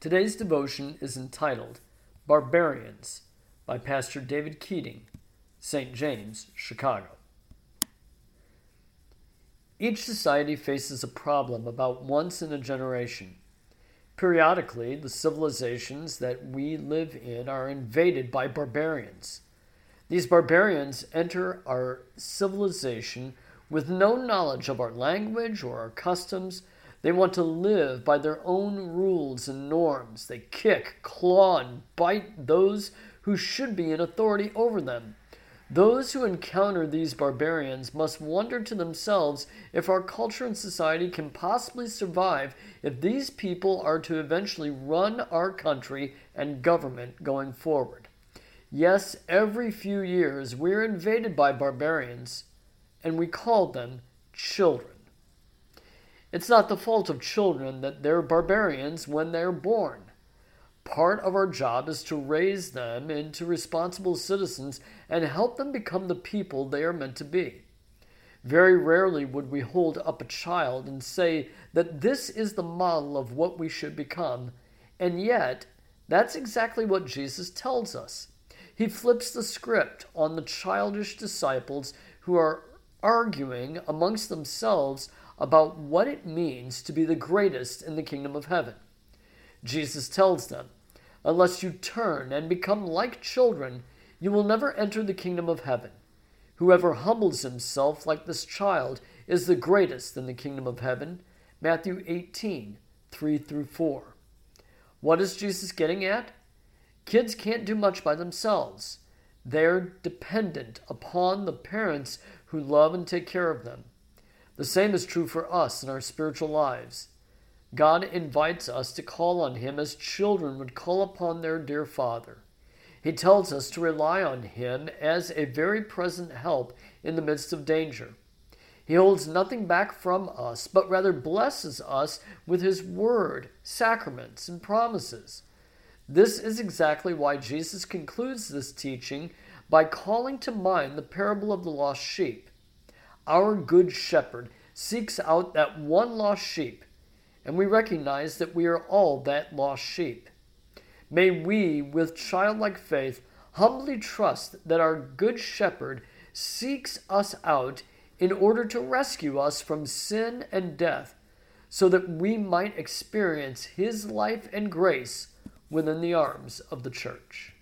Today's devotion is entitled Barbarians by Pastor David Keating, St. James, Chicago. Each society faces a problem about once in a generation. Periodically, the civilizations that we live in are invaded by barbarians. These barbarians enter our civilization with no knowledge of our language or our customs they want to live by their own rules and norms. They kick, claw, and bite those who should be in authority over them. Those who encounter these barbarians must wonder to themselves if our culture and society can possibly survive if these people are to eventually run our country and government going forward. Yes, every few years we're invaded by barbarians, and we call them children. It's not the fault of children that they're barbarians when they're born. Part of our job is to raise them into responsible citizens and help them become the people they are meant to be. Very rarely would we hold up a child and say that this is the model of what we should become, and yet that's exactly what Jesus tells us. He flips the script on the childish disciples who are arguing amongst themselves about what it means to be the greatest in the kingdom of heaven. Jesus tells them, Unless you turn and become like children, you will never enter the kingdom of heaven. Whoever humbles himself like this child is the greatest in the kingdom of heaven. Matthew 18, 3 through 4. What is Jesus getting at? Kids can't do much by themselves. They're dependent upon the parents who love and take care of them. The same is true for us in our spiritual lives. God invites us to call on Him as children would call upon their dear Father. He tells us to rely on Him as a very present help in the midst of danger. He holds nothing back from us, but rather blesses us with His Word, sacraments, and promises. This is exactly why Jesus concludes this teaching by calling to mind the parable of the lost sheep. Our good shepherd seeks out that one lost sheep, and we recognize that we are all that lost sheep. May we, with childlike faith, humbly trust that our good shepherd seeks us out in order to rescue us from sin and death, so that we might experience his life and grace within the arms of the church.